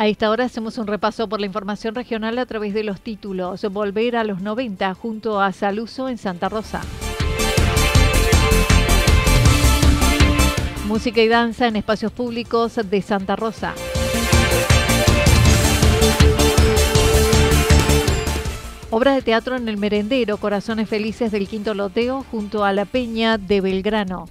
A esta hora hacemos un repaso por la información regional a través de los títulos. Volver a los 90 junto a Saluso en Santa Rosa. Música y danza en espacios públicos de Santa Rosa. Obras de teatro en el merendero, Corazones Felices del Quinto Loteo junto a la Peña de Belgrano.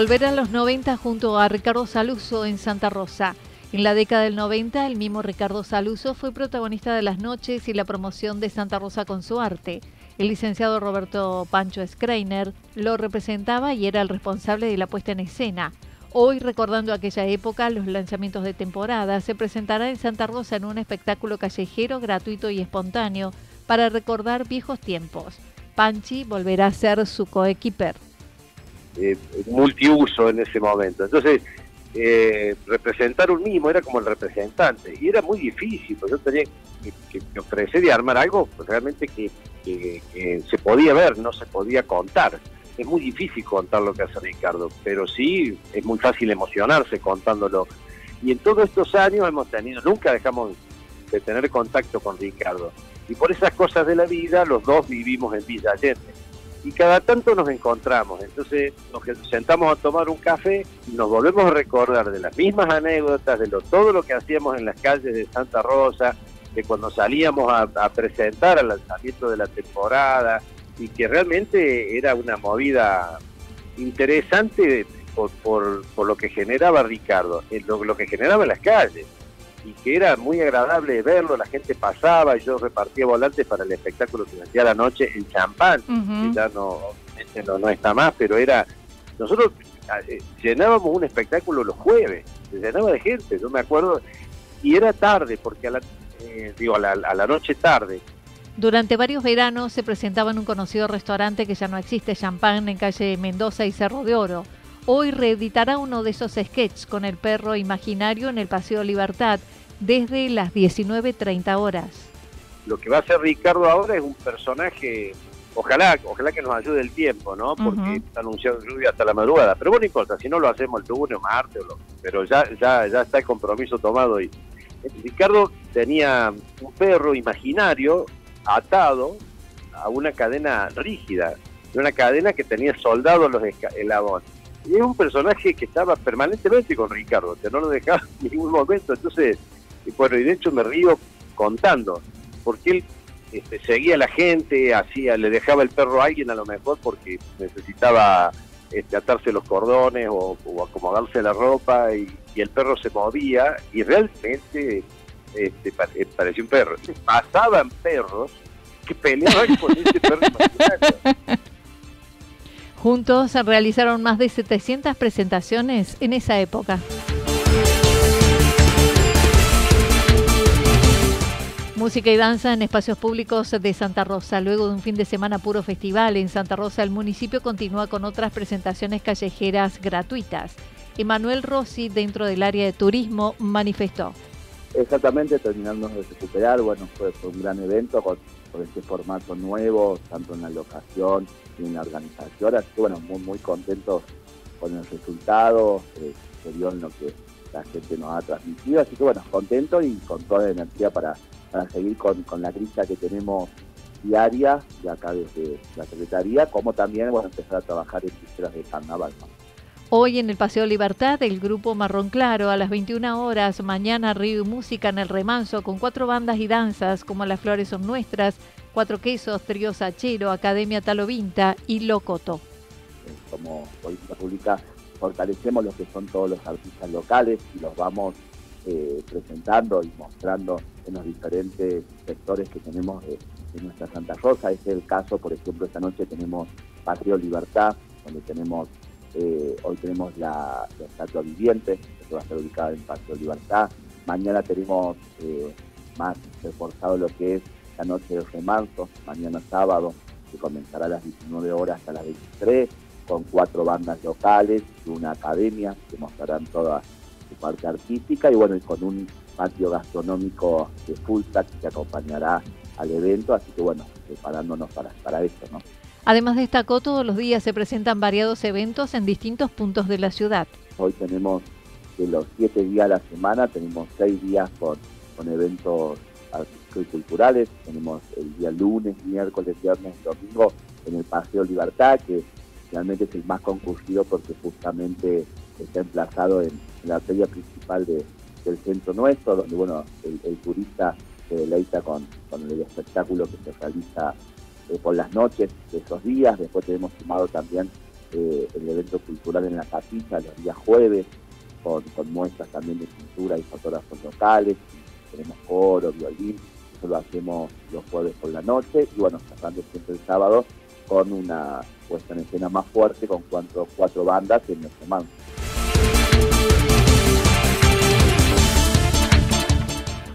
Volver a los 90 junto a Ricardo Saluso en Santa Rosa. En la década del 90, el mismo Ricardo Saluso fue protagonista de las noches y la promoción de Santa Rosa con su arte. El licenciado Roberto Pancho Skreiner lo representaba y era el responsable de la puesta en escena. Hoy, recordando aquella época, los lanzamientos de temporada, se presentará en Santa Rosa en un espectáculo callejero, gratuito y espontáneo para recordar viejos tiempos. Panchi volverá a ser su coequiper eh, multiuso en ese momento. Entonces, eh, representar un mismo era como el representante y era muy difícil, porque yo tenía que, ofrecer y armar algo realmente que, se podía ver, no se podía contar. Es muy difícil contar lo que hace Ricardo, pero sí es muy fácil emocionarse contándolo. Y en todos estos años hemos tenido, nunca dejamos de tener contacto con Ricardo. Y por esas cosas de la vida, los dos vivimos en Villa Allende y cada tanto nos encontramos. Entonces nos sentamos a tomar un café y nos volvemos a recordar de las mismas anécdotas, de lo, todo lo que hacíamos en las calles de Santa Rosa, de cuando salíamos a, presentar al lanzamiento de la temporada y que realmente era una movida interesante por, por, lo que generaba Ricardo, lo, lo que generaba en las calles y que era muy agradable verlo, la gente pasaba, y yo repartía volantes para el espectáculo que hacía la noche en Champán, que ya no, no, está más, pero era, nosotros eh, llenábamos un espectáculo los jueves, se llenaba de gente, yo me acuerdo, y era tarde, porque a la, eh, digo, a la, a la noche tarde, durante varios veranos se presentaba en un conocido restaurante que ya no existe, Champán, en calle Mendoza y Cerro de Oro. Hoy reeditará uno de esos sketches con el perro imaginario en el Paseo Libertad desde las 19.30 horas. Lo que va a hacer Ricardo ahora es un personaje, ojalá, ojalá que nos ayude el tiempo, ¿no? Porque está anunciado lluvia hasta la madrugada. Pero bueno, no importa, si no lo hacemos el lunes o martes, pero ya, ya, ya está el compromiso tomado. Y Ricardo tenía un perro imaginario atado a una cadena rígida, una cadena que tenía soldados los eslabones. Y es un personaje que estaba permanentemente con Ricardo, que no lo dejaba en ningún momento. Entonces, y bueno, y de hecho me río contando, porque él este, seguía a la gente, hacía, le dejaba el perro a alguien a lo mejor porque necesitaba este, atarse los cordones o, acomodarse la ropa y, el perro se movía y realmente este, eh, parecía un perro. Pasaban perros que peleaban con ese perro Juntos realizaron más de 700 presentaciones en esa época. Música y danza en espacios públicos de Santa Rosa. Luego de un fin de semana puro festival en Santa Rosa, el municipio continúa con otras presentaciones callejeras gratuitas. Emanuel Rossi, dentro del área de turismo, manifestó. Exactamente, terminamos de recuperar, bueno, fue, un gran evento con, este formato nuevo, tanto en la locación y en la organización, así que bueno, muy, muy contentos con el resultado, eh, se dio en lo que la gente nos ha transmitido, así que bueno, contento y con toda la energía para para seguir con, la grilla que tenemos diaria de acá desde la Secretaría, como también bueno, empezar a trabajar en vísperas de carnaval. Hoy en el Paseo Libertad, el grupo Marrón Claro, a las 21 horas, mañana Río y Música en el Remanso, con cuatro bandas y danzas como Las Flores Son Nuestras, Cuatro Quesos, Trío Sachero, Academia Talovinta y Locoto. Como política pública fortalecemos lo que son todos los artistas locales y los vamos eh, presentando y mostrando en los diferentes sectores que tenemos de, nuestra Santa Rosa. Es el caso, por ejemplo, esta noche tenemos Patrio Libertad, donde tenemos, eh, hoy tenemos la, estatua viviente, que va a estar ubicada en Patrio Libertad. Mañana tenemos eh, más reforzado lo que es la noche de remanso, mañana sábado, que comenzará a las 19 horas hasta las 23, con cuatro bandas locales y una academia que mostrarán todas su parte artística y bueno, y con un patio gastronómico de full que acompañará al evento, así que bueno, preparándonos para, para esto, ¿no? Además destacó, todos los días se presentan variados eventos en distintos puntos de la ciudad. Hoy tenemos de los siete días a la semana, tenemos seis días con, con eventos artísticos y culturales. Tenemos el día lunes, miércoles, viernes, domingo en el Paseo Libertad, que realmente es el más concurrido porque justamente está emplazado en, la arteria principal del centro nuestro, donde bueno el, turista se deleita con, el espectáculo que se realiza eh, por las noches de esos días. Después tenemos sumado también eh, el evento cultural en la capilla los días jueves, con, muestras también de pintura y fotógrafos locales. Tenemos coro, violín, eso lo hacemos los jueves por la noche y bueno, cerrando siempre el sábado con una puesta en escena más fuerte con cuatro, cuatro bandas en nuestro manso.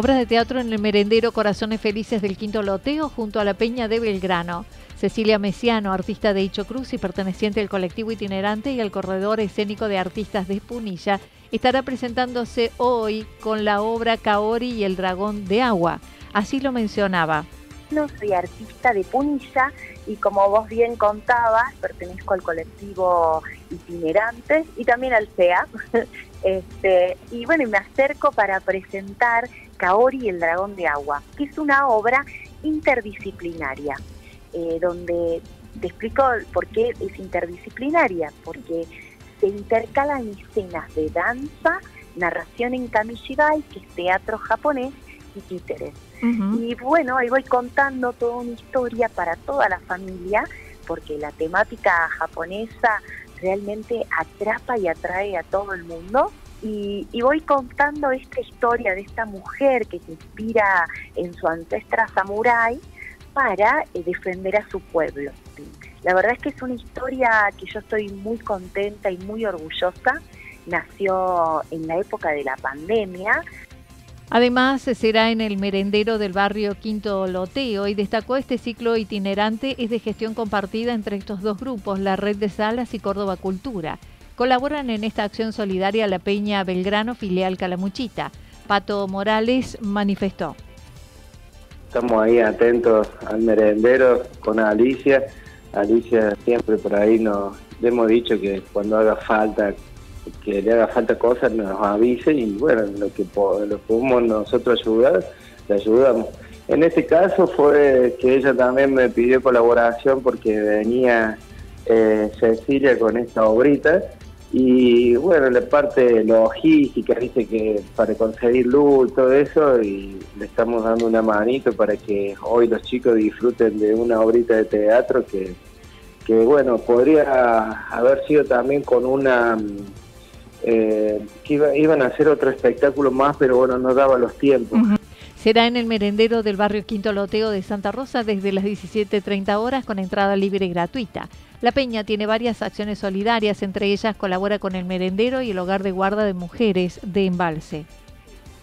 Obras de teatro en el merendero Corazones Felices del Quinto Loteo junto a la Peña de Belgrano. Cecilia Mesiano, artista de Hicho Cruz y perteneciente al colectivo itinerante y al corredor escénico de artistas de Punilla, estará presentándose hoy con la obra Kaori y el dragón de agua. Así lo mencionaba. No soy artista de Punilla y como vos bien contabas, pertenezco al colectivo itinerante y también al CEA. este, y bueno, me acerco para presentar Kaori y el dragón de agua, que es una obra interdisciplinaria, eh, donde te explico por qué es interdisciplinaria, porque se intercalan escenas de danza, narración en kamishibai, que es teatro japonés, y títeres. Y bueno, ahí voy contando toda una historia para toda la familia, porque la temática japonesa realmente atrapa y atrae a todo el mundo. Y, voy contando esta historia de esta mujer que se inspira en su ancestra samurái para eh, defender a su pueblo. La verdad es que es una historia que yo estoy muy contenta y muy orgullosa. Nació en la época de la pandemia, Además, será en el merendero del barrio Quinto Loteo y destacó este ciclo itinerante es de gestión compartida entre estos dos grupos, la Red de Salas y Córdoba Cultura. Colaboran en esta acción solidaria la Peña Belgrano, filial Calamuchita. Pato Morales manifestó. Estamos ahí atentos al merendero con Alicia. Alicia siempre por ahí nos hemos dicho que cuando haga falta que le haga falta cosas nos avise y bueno, lo que lo podemos nosotros ayudar, le ayudamos. En este caso fue que ella también me pidió colaboración porque venía eh, Cecilia con esta obrita y bueno, la parte logística, dice que para conseguir luz, todo eso, y le estamos dando una manito para que hoy los chicos disfruten de una obrita de teatro que, que bueno, podría haber sido también con una eh, que iban a hacer otro espectáculo más, pero bueno, no daba los tiempos. Será en el merendero del barrio Quinto Loteo de Santa Rosa desde las 17.30 horas con entrada libre y gratuita. La Peña tiene varias acciones solidarias, entre ellas colabora con el merendero y el hogar de guarda de mujeres de Embalse.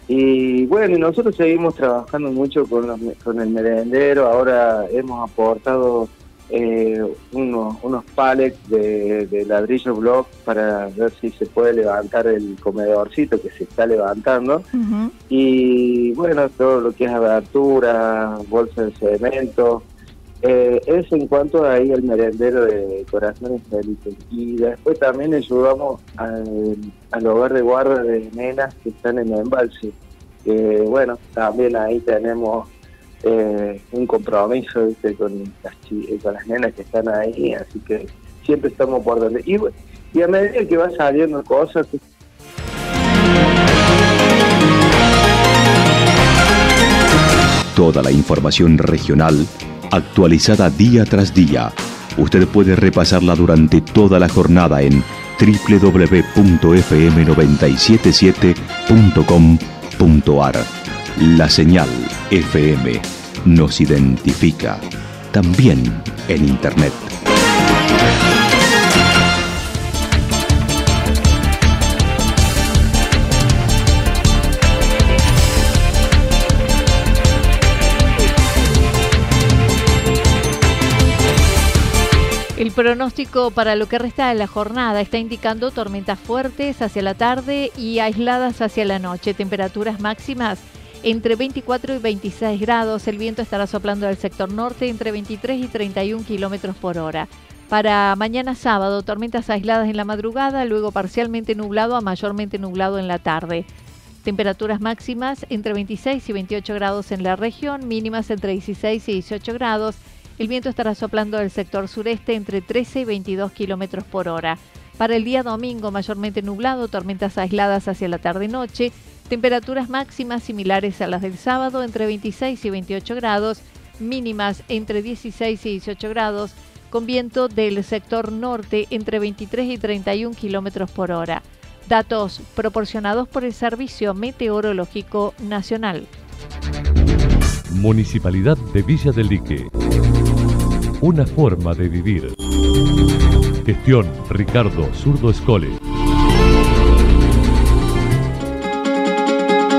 Y bueno, nosotros seguimos trabajando mucho con, con el merendero, ahora hemos aportado eh, unos, unos pallets de, ladrillo block para ver si se puede levantar el comedorcito que se está levantando. Y bueno, todo lo que es abertura, bolsa de cemento. Eh, eso en cuanto ahí al merendero de Corazones Felices. Y después también ayudamos al, al hogar de guarda de nenas que están en el embalse. Que bueno, también ahí tenemos eh, un compromiso Con, las eh, con las nenas que están ahí, así que siempre estamos por donde. Y, y a medida que va saliendo cosas. Toda la información regional actualizada día tras día. Usted puede repasarla durante toda la jornada en www.fm977.com.ar. La señal FM nos identifica, también en Internet. El pronóstico para lo que resta de la jornada está indicando tormentas fuertes hacia la tarde y aisladas hacia la noche, temperaturas máximas entre 24 y 26 grados. El viento estará soplando del sector norte entre 23 y 31 kilómetros por hora. Para mañana sábado, tormentas aisladas en la madrugada, luego parcialmente nublado a mayormente nublado en la tarde. Temperaturas máximas entre 26 y 28 grados en la región, mínimas entre 16 y 18 grados. El viento estará soplando del sector sureste entre 13 y 22 kilómetros por hora. Para el día domingo, mayormente nublado, tormentas aisladas hacia la tarde-noche, Temperaturas máximas similares a las del sábado entre 26 y 28 grados, mínimas entre 16 y 18 grados, con viento del sector norte entre 23 y 31 kilómetros por hora. Datos proporcionados por el Servicio Meteorológico Nacional. Municipalidad de Villa del Lique. Una forma de vivir. Gestión Ricardo Zurdo Escole.